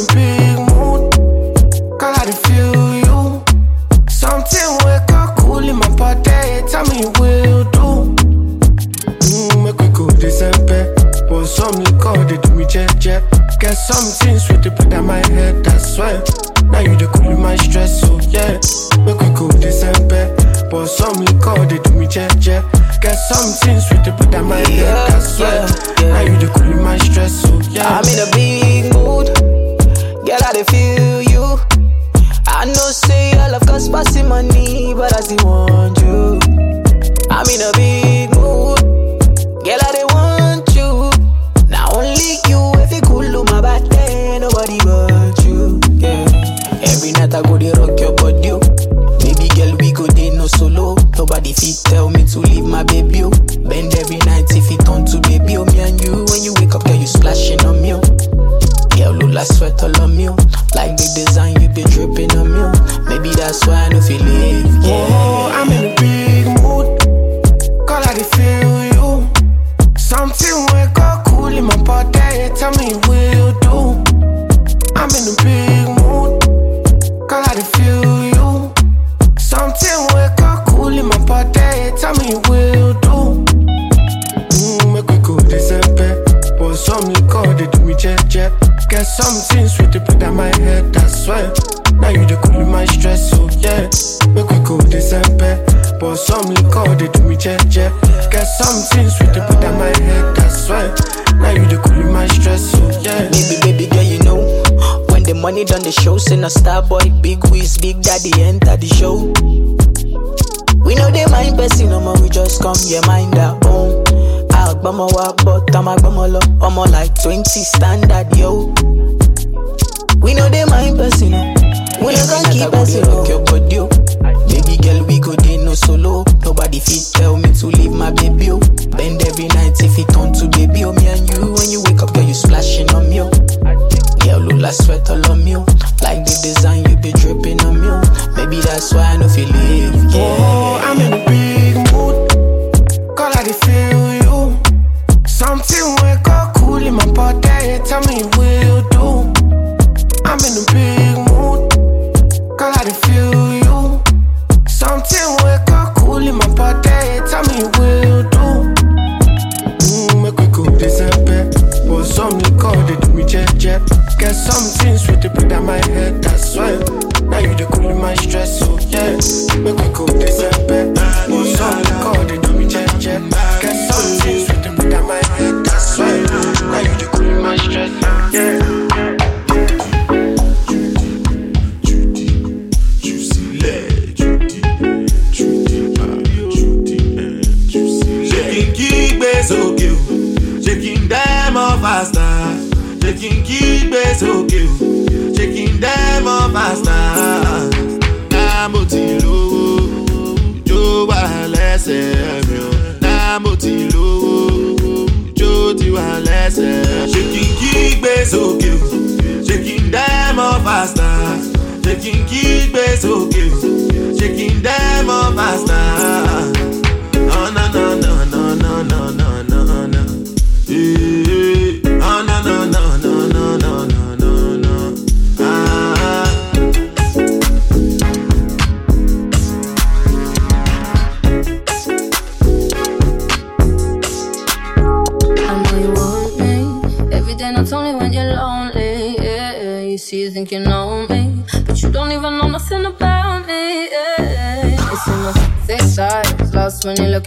a big mood. Call I feel you. Something wake up cool in my body. Tell me will do. Mm, make we go December. But some liquor they do me jet jet. Get some things with the put on my head. that's swear. Now you the cool in my stress, so yeah. Make we go December. But some liquor they do me jet jet. Get some things with the put on my head. that's yeah, yeah. Now you the cool in my stress, so yeah. I'm in a big mood. Girl, I feel you. I know say all of cost passing money, but I still want you. I'm in a big mood. Girl, I want you. Now only you if you cool on my body, nobody but you. Yeah. Every night I go dey rock your body. oh. Baby girl, we go dey no solo. Nobody fit tell me to leave my baby. oh. Bend every night if it turn to baby. Oh, me and you, when you wake up, girl, you splashing like sweat all on oh. Like the design you be dripping on me. oh. Maybe that's why I know feel leave. Oh, Yeah. I'm in a big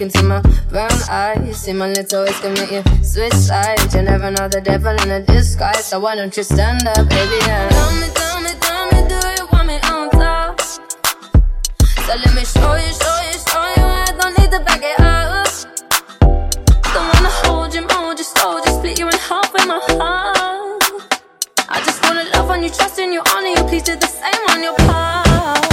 into my brown eyes. See my little ways make you switch sides. You never know the devil in a disguise, so why don't you stand up, baby? Yeah. Tell me, tell me, tell me, do you want me on top? So let me show you, show you, show you. I don't need to back it up. Don't wanna hold you, mold you, slow, just split you in half with my heart. I just wanna love on you, trust in you, honor you. Please do the same on your part.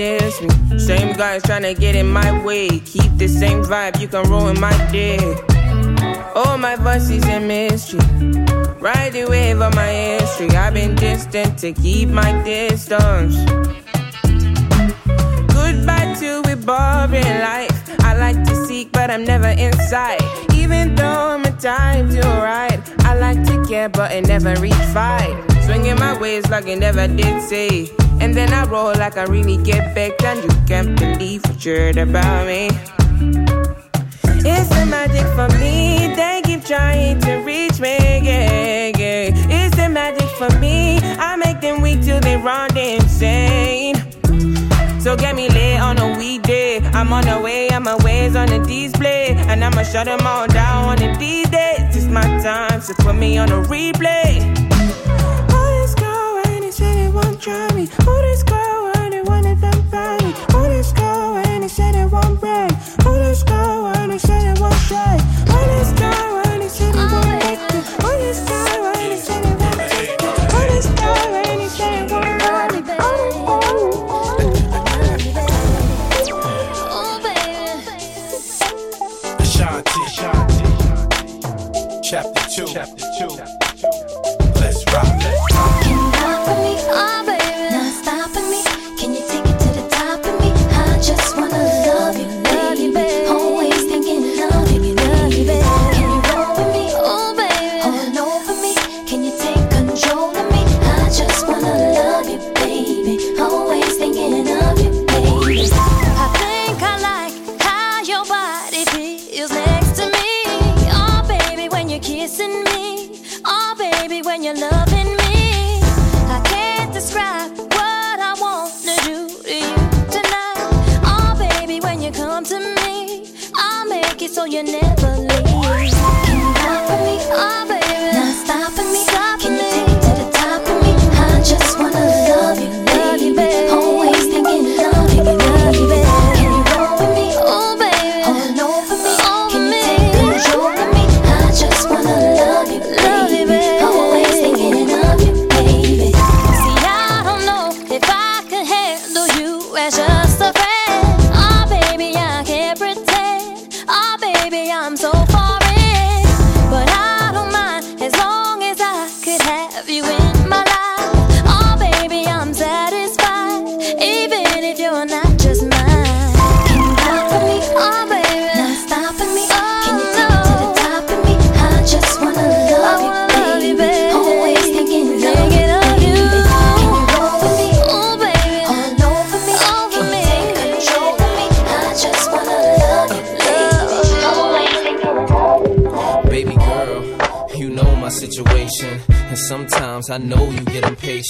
Diss me. Same guys tryna get in my way. Keep the same vibe, you can ruin my day. Oh, my voice is a mystery. Ride the wave of my history. I've been distant to keep my distance. Goodbye to a boring life. I like to seek, but I'm never inside. Even though I'm a time to ride, I like to care, but it never reach fight. Swinging my ways like I never did say. And then I roll like I really get back, and you can't believe what you heard about me. It's the magic for me. They keep trying to reach me. Yeah, yeah. It's the magic for me. I make them weak till they run insane. So get me lit on a weekday. I'm on the way, I'm ways on the display. And I'ma shut them all down on the D days. It's my time, so put me on a replay. Try me. Oh, this girl, when they wanted them by me. This I know you get impatient.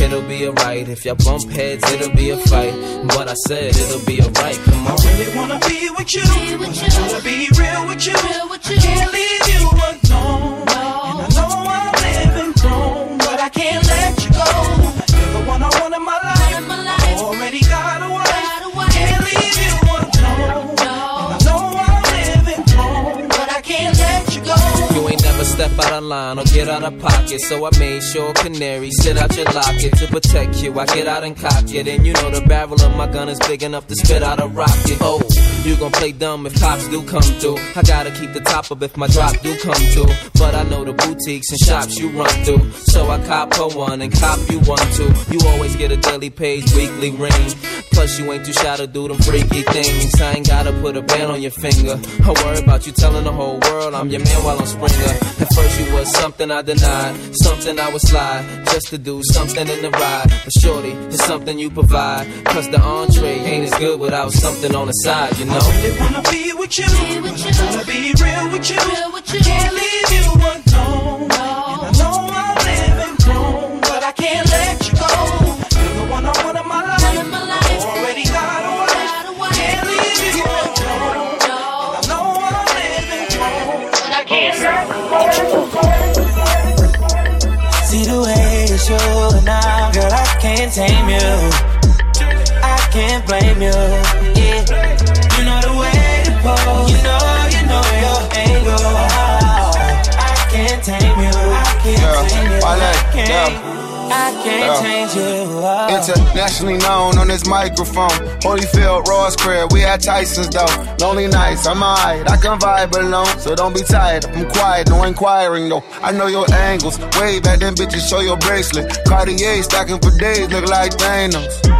It'll be alright if y'all bump heads, it'll be a fight. But I said it'll be alright. Come on. I really wanna be with you. But I wanna be real with you. I can't leave you alone. And I know I'm living wrong, but I can't let you go. You're the one I want in my life. Step out of line or get out of pocket. So I made sure canary sit out your locket to protect you. I get out and cock it, and you know the barrel of my gun is big enough to spit out a rocket. Oh, you gon' play dumb if cops do come through. I gotta keep the top up if my drop do come through. But I know the boutiques and shops you run through. So I cop her one and cop you one too. You always get a daily page, weekly ring. Plus you ain't too shy to do them freaky things. I ain't gotta put a band on your finger. I worry about you telling the whole world I'm your man while I'm Springer. At first you was something I denied, something I would slide just to do something in the ride. But shorty, it's something you provide. Cause the entree ain't as good without something on the side, you know. I really wanna be with you. Be with you. Wanna be real with you. Real with you. Can't leave you alone. You're now, girl, I can't tame you. I can't blame you I can't. yeah. I can't change you. Oh. Internationally known on this microphone. Holyfield, Ross Crab, we at Tyson's though. Lonely nights, I'm alright, I can vibe alone. So don't be tired, I'm quiet, no inquiring though. I know your angles, way back then bitches show your bracelet. Cartier stacking for days, look like Thanos.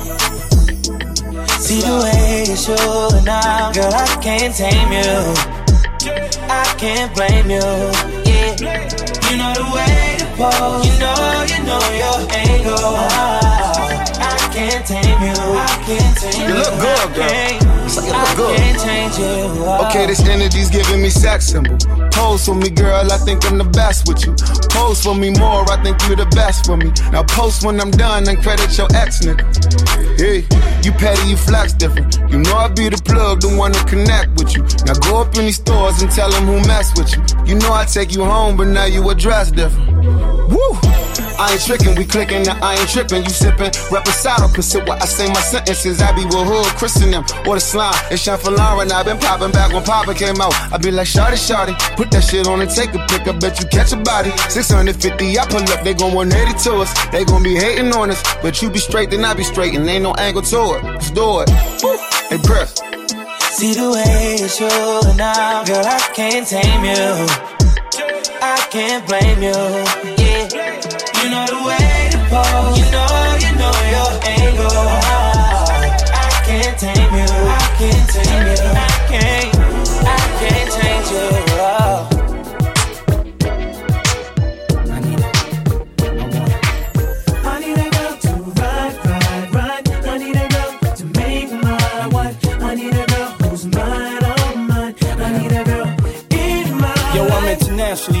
See the way you're showing now, girl, I can't tame you. I can't blame you. Yeah, you know the way to pose. You know, you know your angle. I can't tame you. I can't tame You you. look good, girl. I can't- It's like you look good. can't change you. Okay, this energy's giving me sex symbol. Pose for me, girl, I think I'm the best with you. Pose for me more, I think you're the best for me. Now post when I'm done and credit your ex nigga. Hey, you petty, you flex different. You know I be the plug, the one to connect with you. Now go up in these stores and tell them who mess with you. You know I take you home, but now you address different. Woo! I ain't tricking, we clicking, now I ain't tripping. You sipping, reposado, consider what I say my sentences. I be with hood, christen them, or the slime. It's Sean and I been popping back when Papa came out. I be like, shawty, shawty, put that shit on and take a pic. I bet you catch a body. 650, I pull up, they gon' 180 to us. They gon' be hating on us, but you be straight, then I be straight, and ain't no angle to it. Let's do it. Hey, Chris. See the way you're now, girl, I can't tame you. I can't blame you. Know the way to pose. You know, you know your angle. I can't tame you. I can't tame you. I can't. I can't change you. Oh. Need a girl to ride, ride, ride. I need a girl to make my wife. I need a girl who's mine, all mine. I need a girl in my Yo, I'm life. internationally known on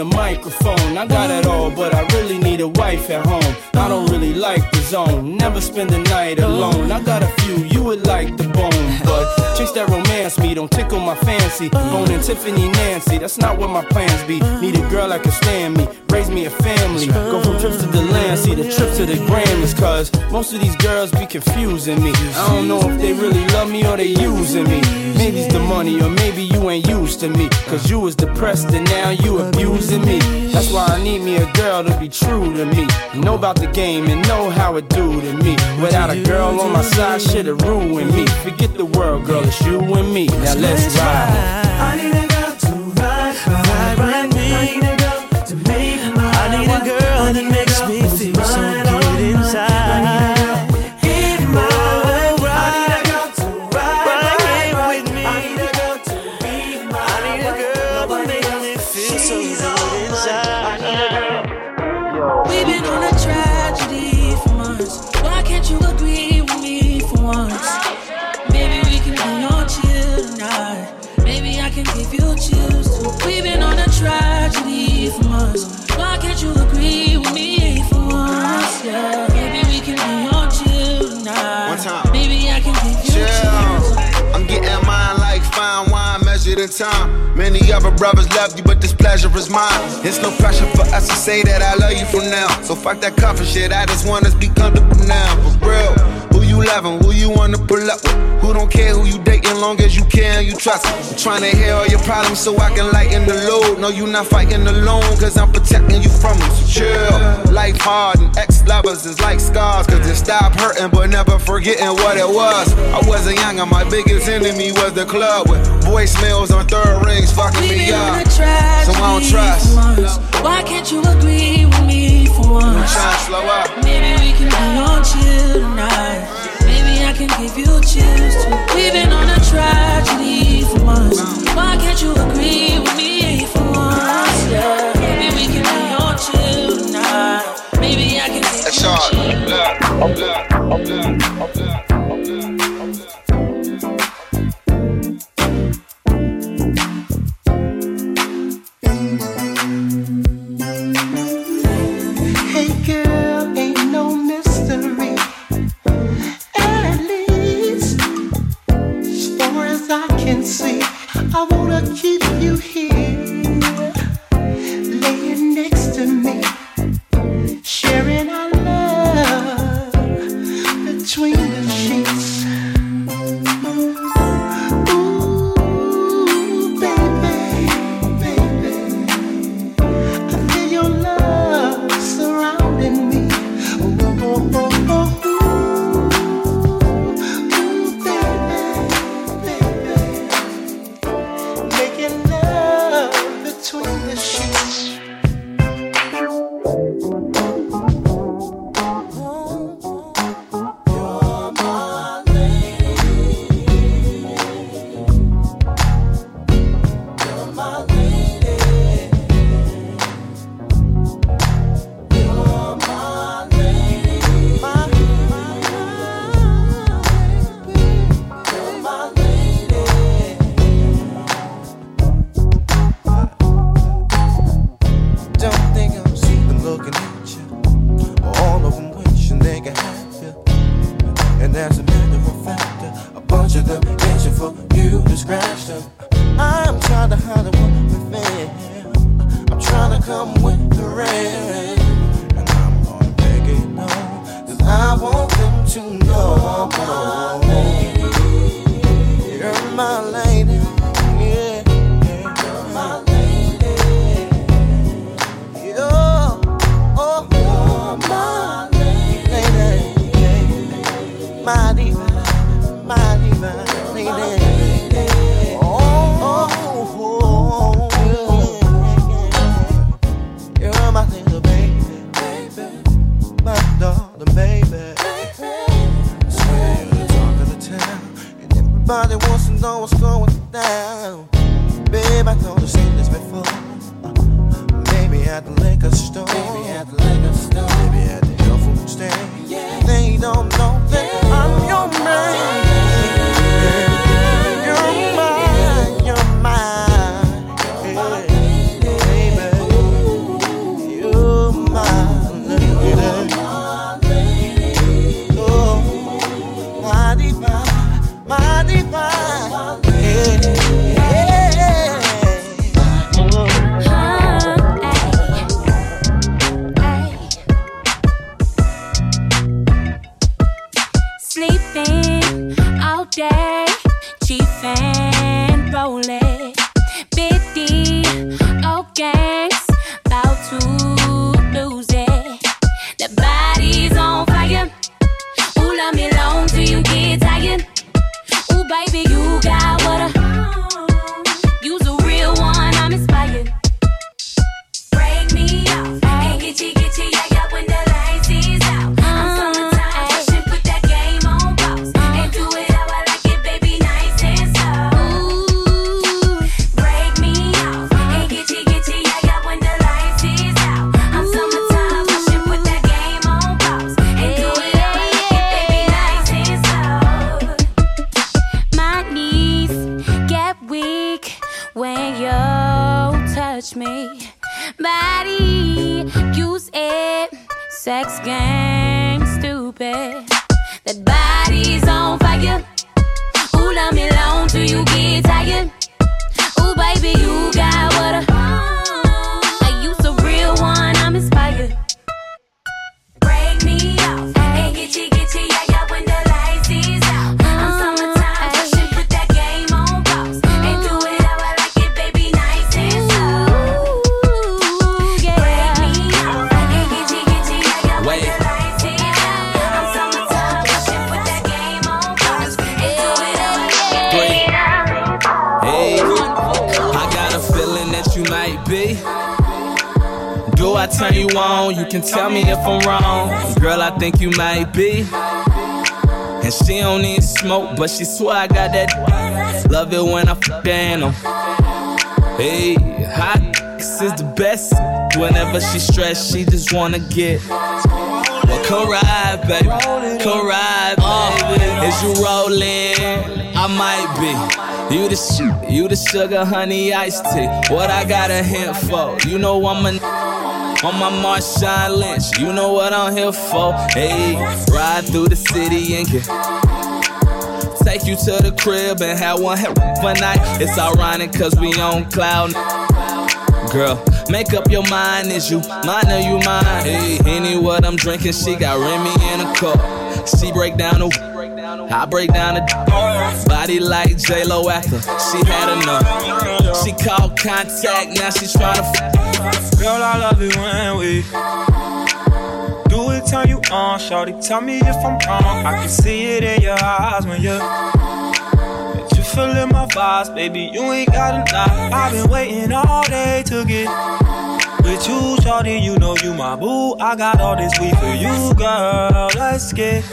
the microphone. I got it all, but I really need a wife at home. I don't really like the zone. Never spend the night alone. I got a few you would like the bone, but chicks that romance me don't tickle my fancy. Bone and Tiffany Nancy, that's not what my plans be. Need a girl that can stand me, raise me a family. Go from trips to the land, see the trip to the Grammys, cause most of these girls be confusing me. I don't know if they really love me or they using me. Maybe it's the money, or maybe you ain't used to me. Cause you was depressed and now you abusing me. That's why I need me a girl to be true to me. Know about the game and know how it do to me. Without a girl on my side, shit'll ruin me. Forget the world, girl, it's you and me. Now let's ride, time. Many other brothers love you, but this pleasure is mine. It's no pressure for us to say that I love you from now. So fuck that coffee shit, I just want us to be comfortable now. For real, you loving, who you wanna pull up with? Who don't care who you dating, long as you care and you trust me. I'm trying to hear all your problems so I can lighten the load. No, you not fighting alone, cause I'm protecting you from them. So chill. Life hard and ex lovers is like scars, cause it stop hurting, but never forgetting what it was. I wasn't young, and my biggest enemy was the club with voicemails on third rings fucking me up. So I don't trust. Why can't you agree with me for once? To slow up. Maybe we can be on chill tonight. Maybe I can give you chills too. We've been on a tragedy for once. Why can't you agree with me for once? Yeah. Maybe we can be on chill tonight. Maybe I can give That's you chills. Look, look, look, look. Think you might be. And she don't need smoke, but she swear I got that. Love it when I I f animal. Hey, hot is the best. Whenever she stressed, she just wanna get. Well, come ride, baby. Come ride, baby. Is you rolling? I might be. You the you the sugar, honey, iced tea. What I got a hint for? You know I'm a on my Marshawn Lynch. You know what I'm here for? Hey, ride through the city and get. Take you to the crib and have one hell of a night. It's ironic cause we on cloud. Girl, make up your mind, is you mine or you mine? Hey, any what I'm drinking, she got Remy in a cup. She break down the I break down the body like J Lo after she had enough. She called contact, now she's trying to. F- Girl, I love it when we do it, turn you on, shorty. Tell me if I'm wrong. I can see it in your eyes when you that you feeling my vibes, baby. You ain't gotta lie. I've been waiting all day to get with you, shorty. You know you my boo. I got all this weed for you, girl. Let's get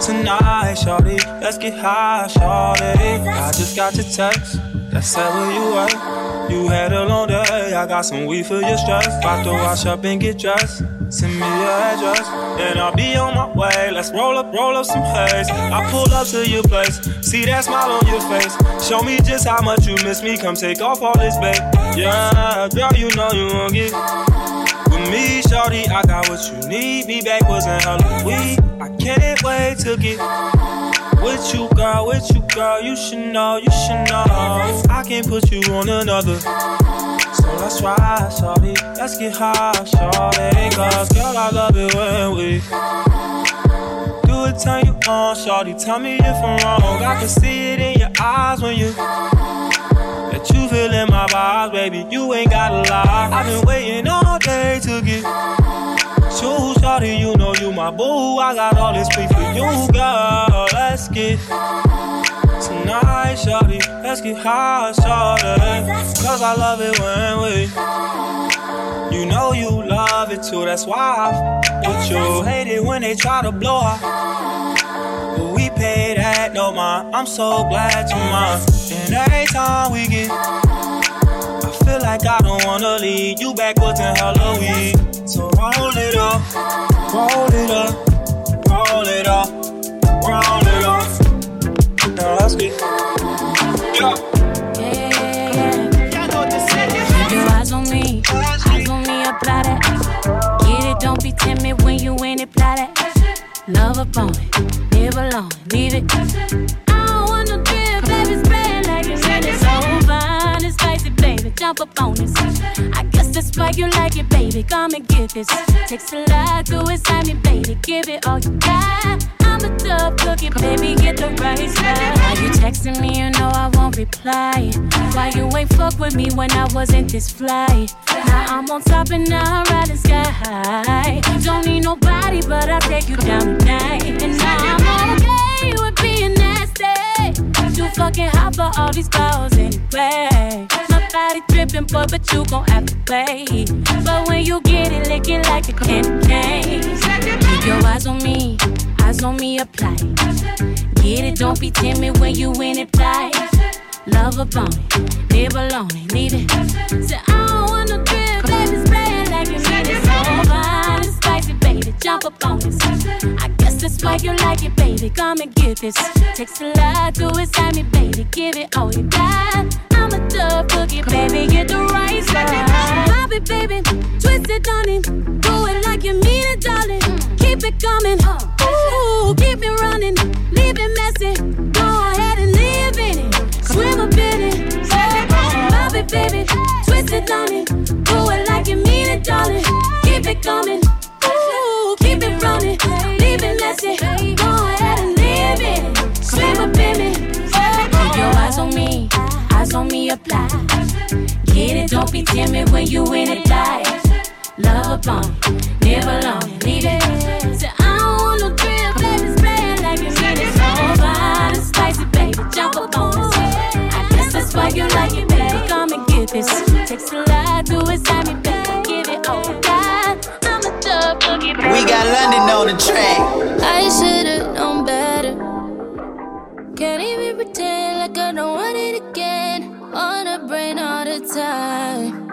tonight, shorty. Let's get high, shorty. I just got your text. That said where you at. You had a long day. I got some weed for your stress. About to wash up and get dressed. Send me your address, and I'll be on my way. Let's roll up, roll up some haze. I pull up to your place. See that smile on your face. Show me just how much you miss me. Come take off all this, babe. Yeah, girl, you know you won't get with me, shorty, I got what you need. Me backwards and hella weed. I can't wait to get with you, girl, with you, girl. You should know, you should know. I can't put you on another. So let's ride, shorty. Let's get high, shorty. Cause, girl, I love it when we do it, turn you on, shorty. Tell me if I'm wrong. I can see it in your eyes when you. That you feeling my vibes, baby. You ain't gotta lie. I've been waiting all day to get you, shorty. You know you my boo. I got all this for you, girl. Let's get tonight, shorty. Let's get high, shorty. Cause I love it when we. You know you love it too. That's why I you. Hate it when they try to blow up. But we pay that no mind. I'm so glad you're mine. And every time we get, I feel like I don't wanna leave you backwards in Halloween. So roll it up, roll it up, roll it up, roll it up. Now let's get, yeah. Keep your eyes on me, eyes on me, apply that. Get it, don't be timid when you in it, apply that. Love upon it, live alone, leave it. I don't want no drip, baby, spray it like it's in it. So fine and spicy, baby, jump up on this. I guess that's why you like it, baby. Come and get this. Takes a lot to excite me, baby. Give it all you got. I'm a tough cookie, baby. Get the right spot. Why you texting me? You know I won't reply. Why you ain't fuck with me when I wasn't this fly? Now I'm on top and now I'm riding sky high. Don't need nobody, but I'll take you down tonight. And now I'm okay with being nasty. You fucking hot for all these calls anyway. My body tripping, boy, but you gon' have to pay. But when you get it, lick it like a candy cane. Keep your eyes on me, eyes on me, apply. Get it, don't be timid when you in it, fly. Love upon it, live alone it, leave it. Say, I don't want no drip, baby, spray it like you mean it. So fine spicy, baby, jump up on this just why you like it, baby. Come and get this. Takes a lot to excite me, baby. Give it all you got. I'm a tough cookie, baby. Get the right side. Pop it, baby. Twist it, darling. Do it like you mean it, darling. Keep it coming. Ooh, keep it running. Leave it messy. Go ahead and live in it. Swim a bit in it. Pop it, baby. Twist it, darling. Do it like you mean it, darling. Keep it coming. on me apply. Get it, don't be timid when you in a dive. Love a bomb, never long, leave it. So I don't want no thrill, baby, spread like it means over. Spicy, baby, jump up on this. I guess that's why you like it, baby, come and get this. Takes a lot to excite me, baby, give it all. God, I'm a thug, boogie, baby. We got London on the track. I should've time.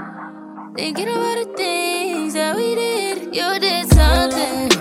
Thinking about the things that we did, you did something.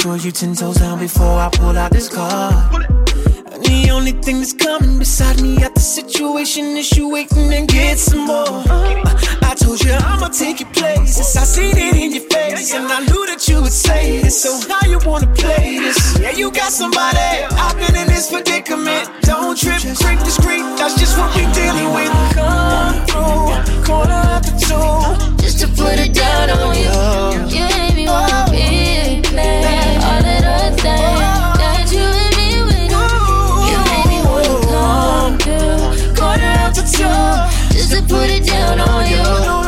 sure you ten toes down before I pull out this card. And the only thing that's coming beside me at the situation is you waiting and get some more. Uh, I told you I'ma take your places. I seen it in your face, and I knew that you would say this. So now you wanna play this? Yeah, you got somebody. I've been in this predicament. Don't trip, creep this creep. That's just what we dealing with. Come through, corner at two, just to put it down on you. You hit me. Just to put it down on you.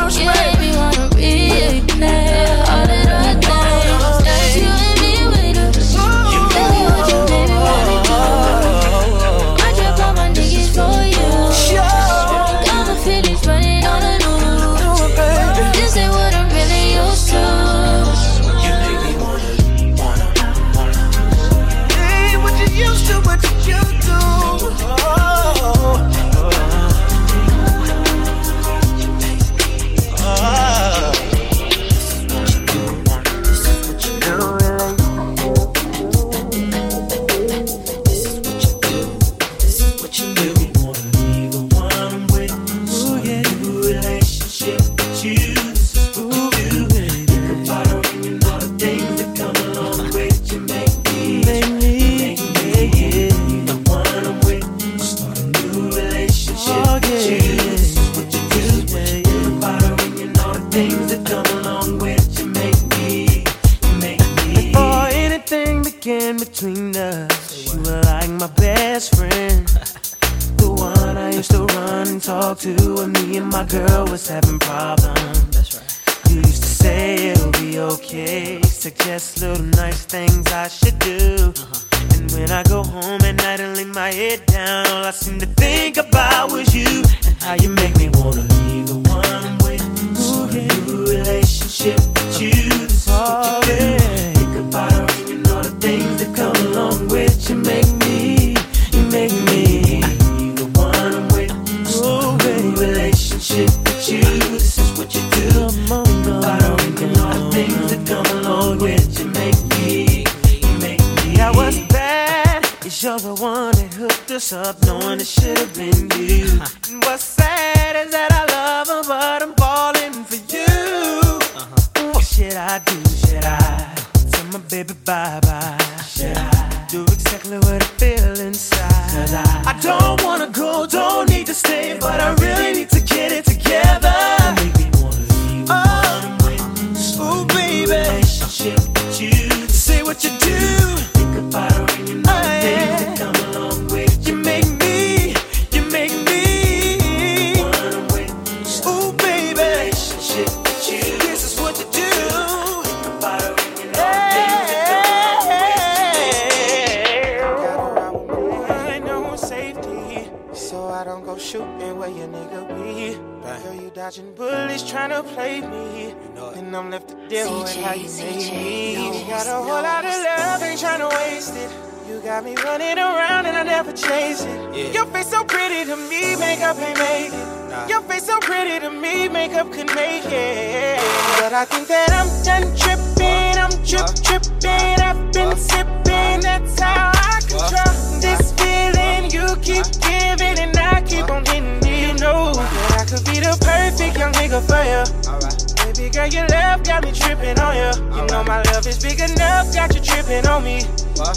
Dodging bullets trying to play me. And I'm left to deal with how you made me. You got a whole lot of love, ain't trying to waste it. You got me running around and I never chase it. Your face so pretty to me, makeup ain't make it. Your face so pretty to me, makeup could make it. But I think that I'm done tripping, I'm trip tripping. I've been sipping, that's how I control this feeling. You keep giving and I keep on hitting. You know that I could be the perfect young nigga for you. Baby girl, your love got me tripping on you. You know my love is big enough, got you tripping on me.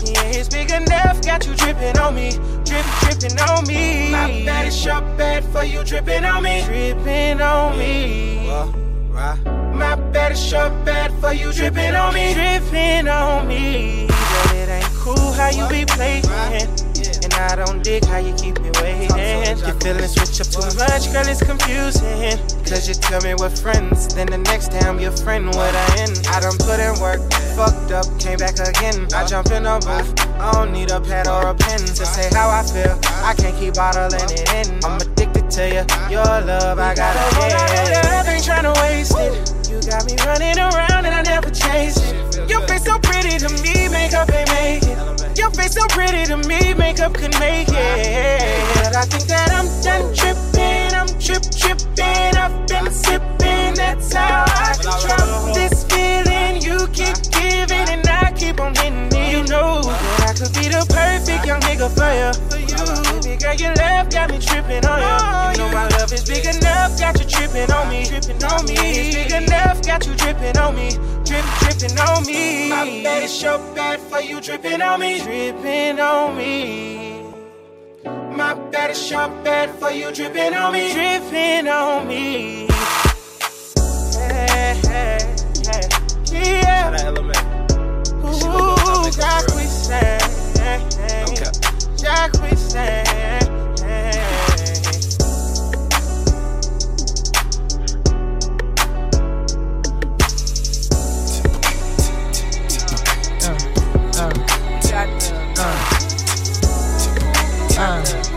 Yeah, it's big enough, got you tripping on me. Drip, tripping on me. My bad is your bad for you tripping on me. Tripping on me. My bad is your bad for you tripping on me. Tripping on me. But it ain't cool how you be playing. I don't dig how you keep me waiting. Your feelings switch up too much, girl, it's confusing. Cause you tell me we're friends, then the next time your friend would I end. I done put in work, fucked up, came back again. I jump in a booth, I don't need a pad or a pen to say how I feel. I can't keep bottling it in. I'm addicted to you, your love, I gotta get. Love ain't tryna waste it. You got me running around and I never chase it. Your face so pretty to me, makeup ain't. Your face so pretty to me, makeup could make it. But I think that I'm done tripping, I'm trip tripping. I've been sipping, that's how I control this feeling. You keep giving and I keep on hitting it. You know that I could be the perfect young nigga for you. Baby girl, your love got me tripping on you. You know my love is big enough, got you tripping on me. Tripping on me. It's big enough, got you dripping on me. Drip, dripping on me. My bad is so bad for you dripping on me. Dripping on me. My bad is so bad for you dripping on me. Dripping on me. Hey, hey, hey. Yeah. Ooh, Jack, we say. Jack, we say.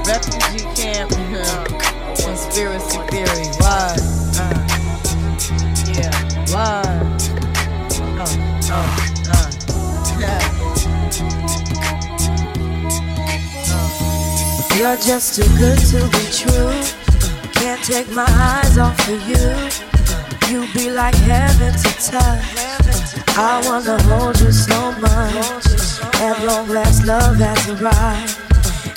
Refugee camp, conspiracy theory, why? Uh, yeah, why? Uh, uh. You're just too good to be true. Can't take my eyes off of you. You be like heaven to touch. I wanna hold you so much. At long last, love has arrived.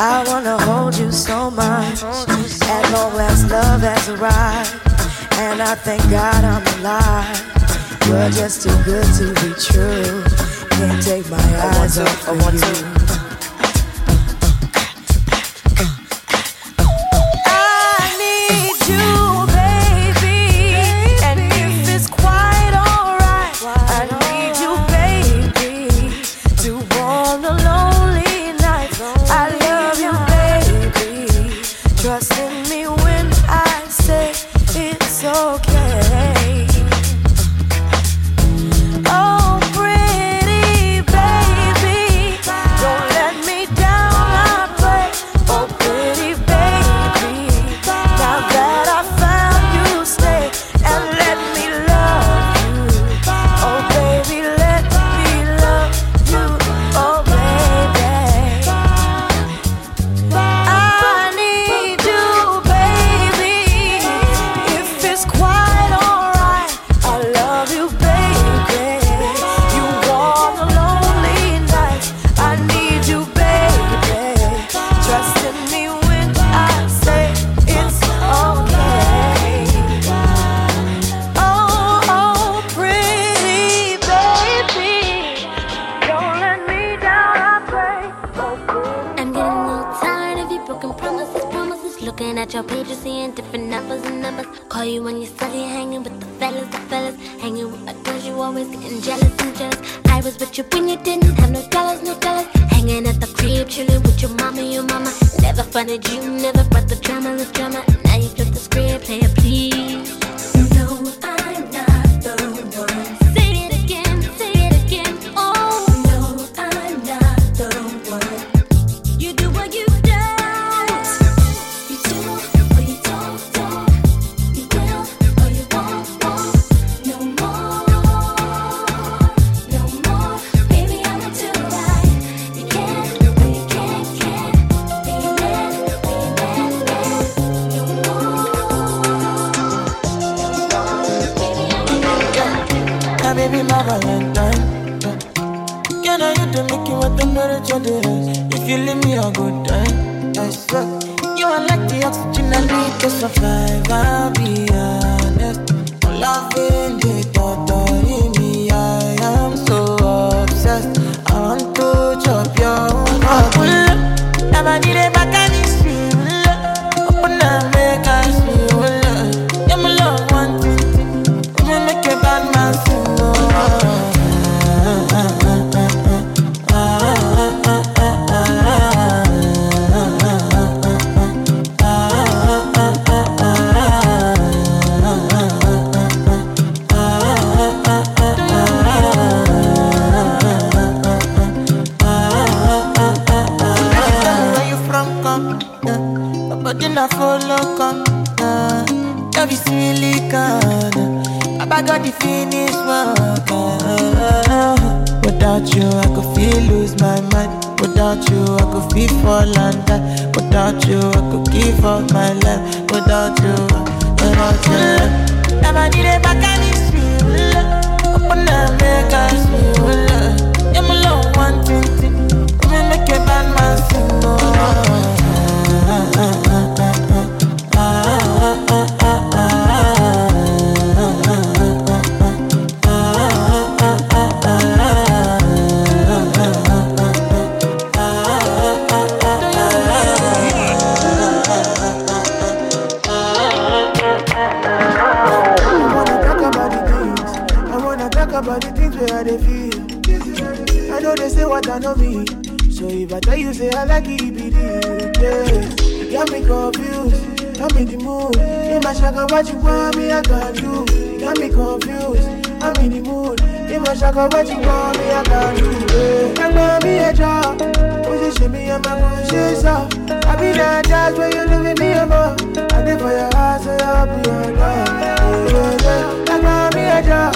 I wanna hold you so much. At long last, love has arrived. And I thank God I'm alive. You're just too good to be true. Can't take my eyes off of you. You're the. If you leave me a good time, I suck. You are like the oxygen I need to survive. I'll be honest. I'm loving the thought. I can't do. You got me confused. I'm in the mood. You must go what you want me, I can't do. Young mommy, a job. Position me on my conscience. I be that judge where you living me above. I live for your eyes, so I'll be your love. Young me a job.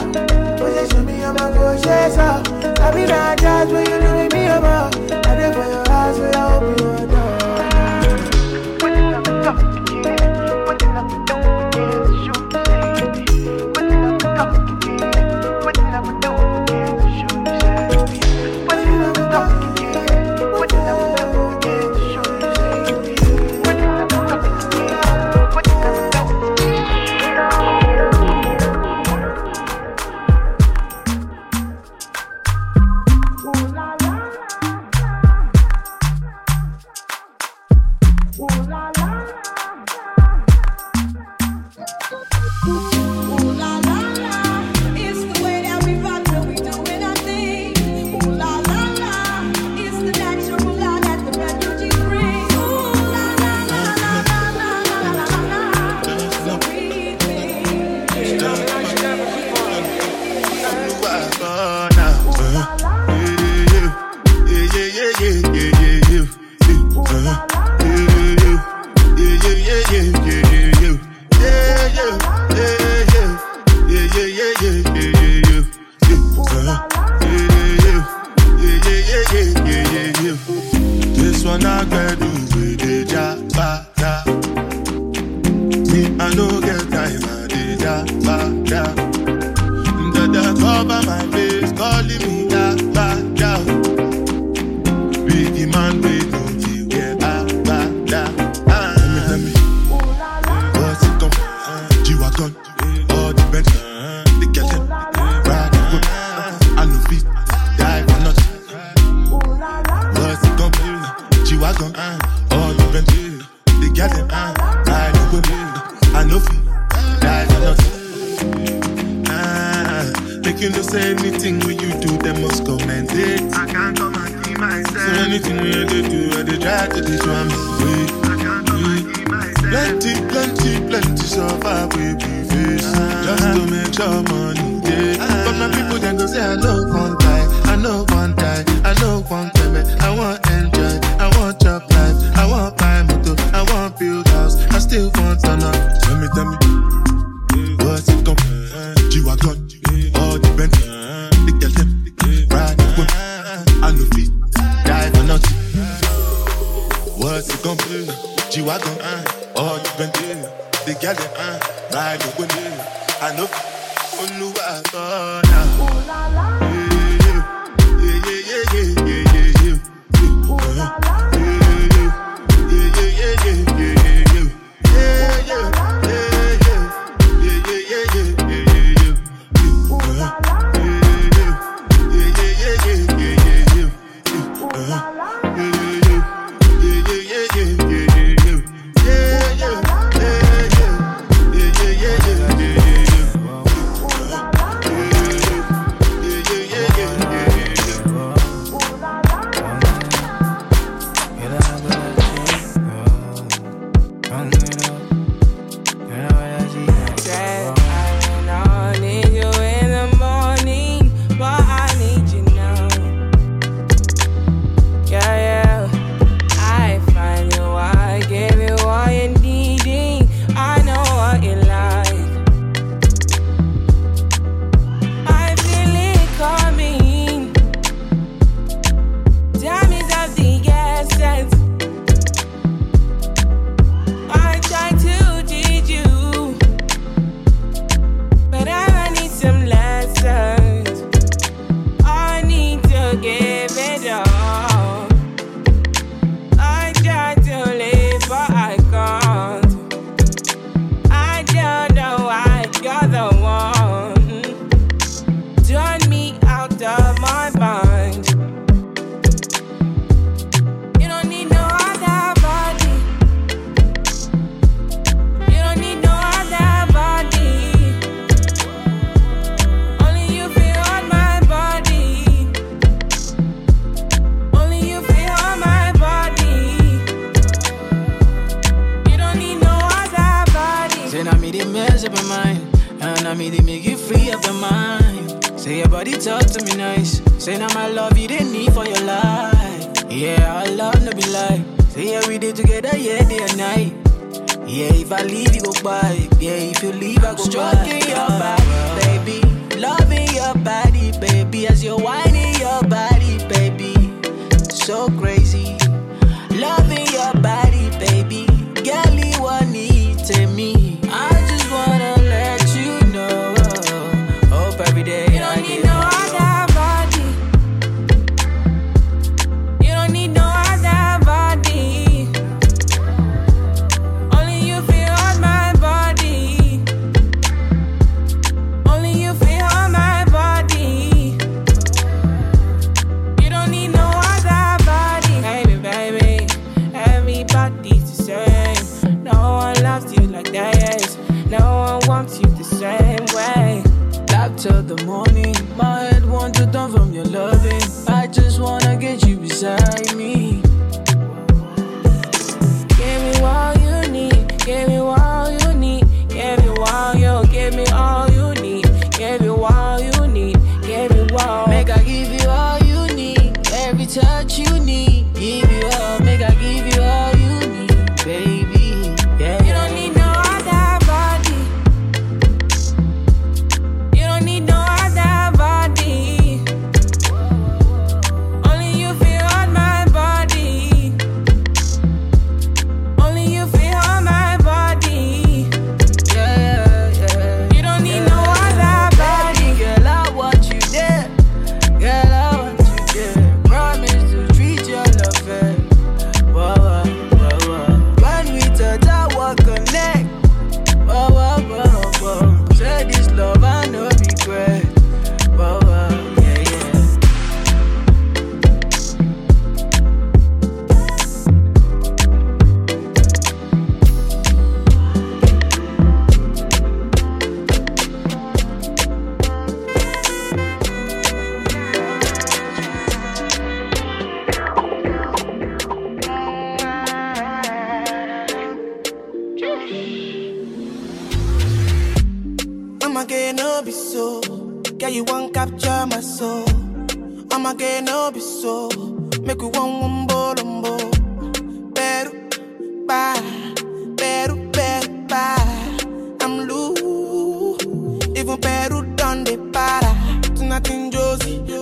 Position me on my conscience. I be that judge where you living wagon, uh, all you been there. The gal them, uh, ride the I know. Oluwa Tola. Yeah, yeah, yeah, yeah, yeah, yeah, yeah. Uh-huh.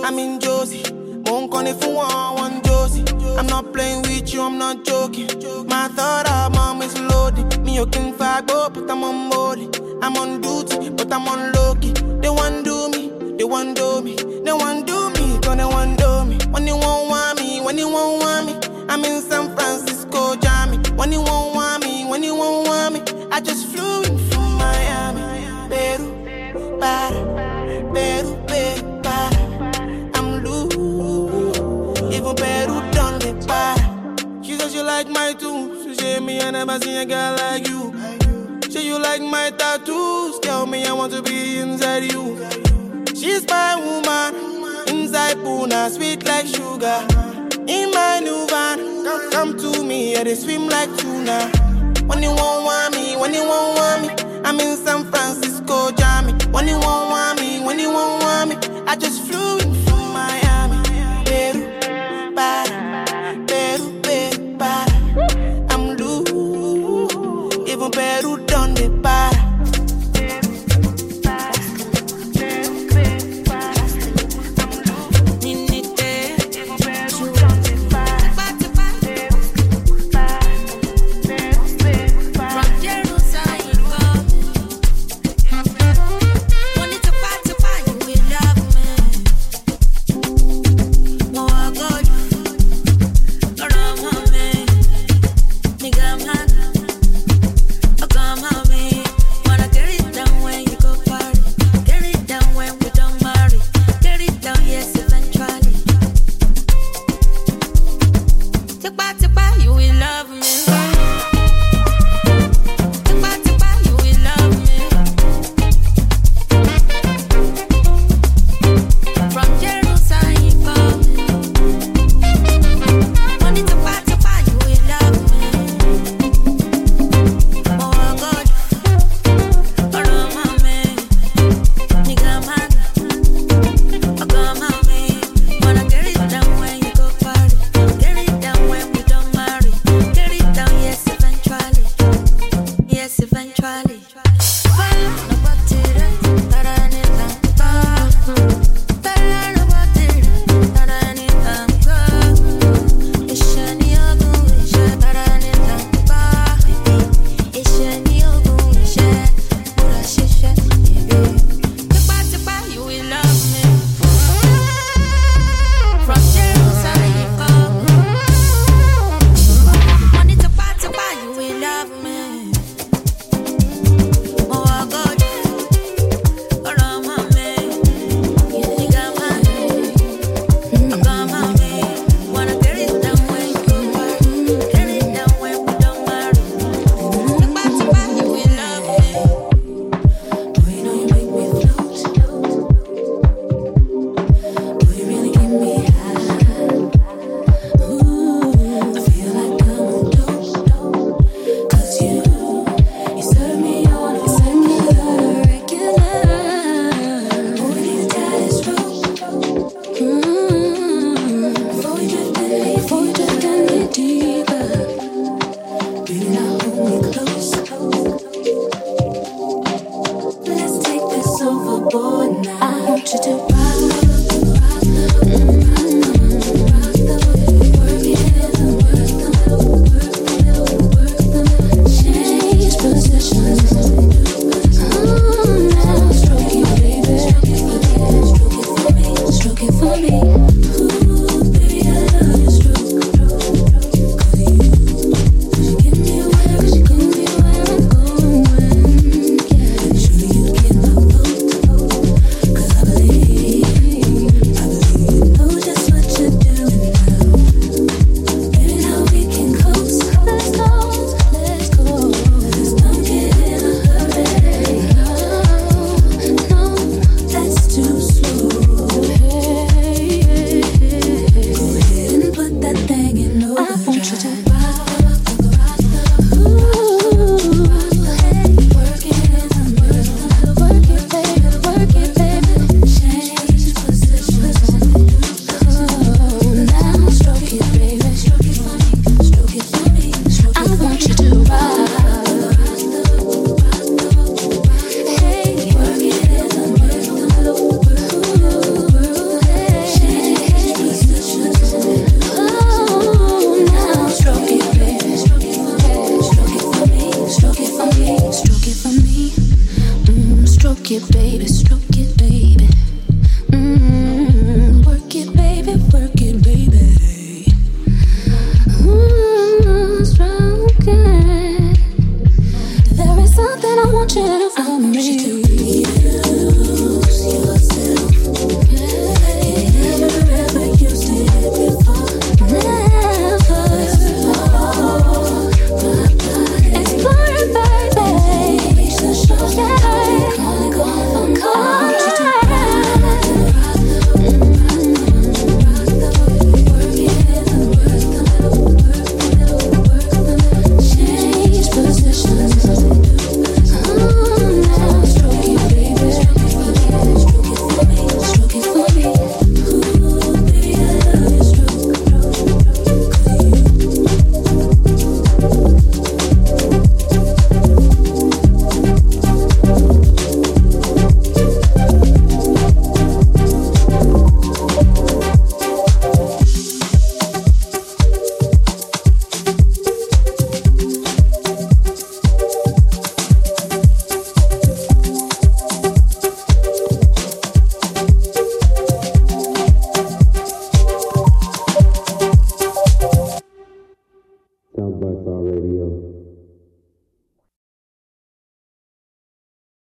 I'm in Josie. Won't call it for one, one Josie. I'm not playing with you, I'm not joking. My thought of mom is loaded. Me, you can fuck up, but I'm on board. I'm on duty, but I'm on low key. They want do me, they want do me, they want do me, gonna want do me. When you won't want me, when you won't want me, I'm in San like my tunes, she said me I never seen a girl like you. Say you like my tattoos, tell me I want to be inside you. She's my woman, inside Puna, sweet like sugar. In my new van, come, to me, yeah, they swim like tuna. When you won't want me, when you won't want me, I'm in San Francisco, Jammy. When you won't want me, when you won't want me, I just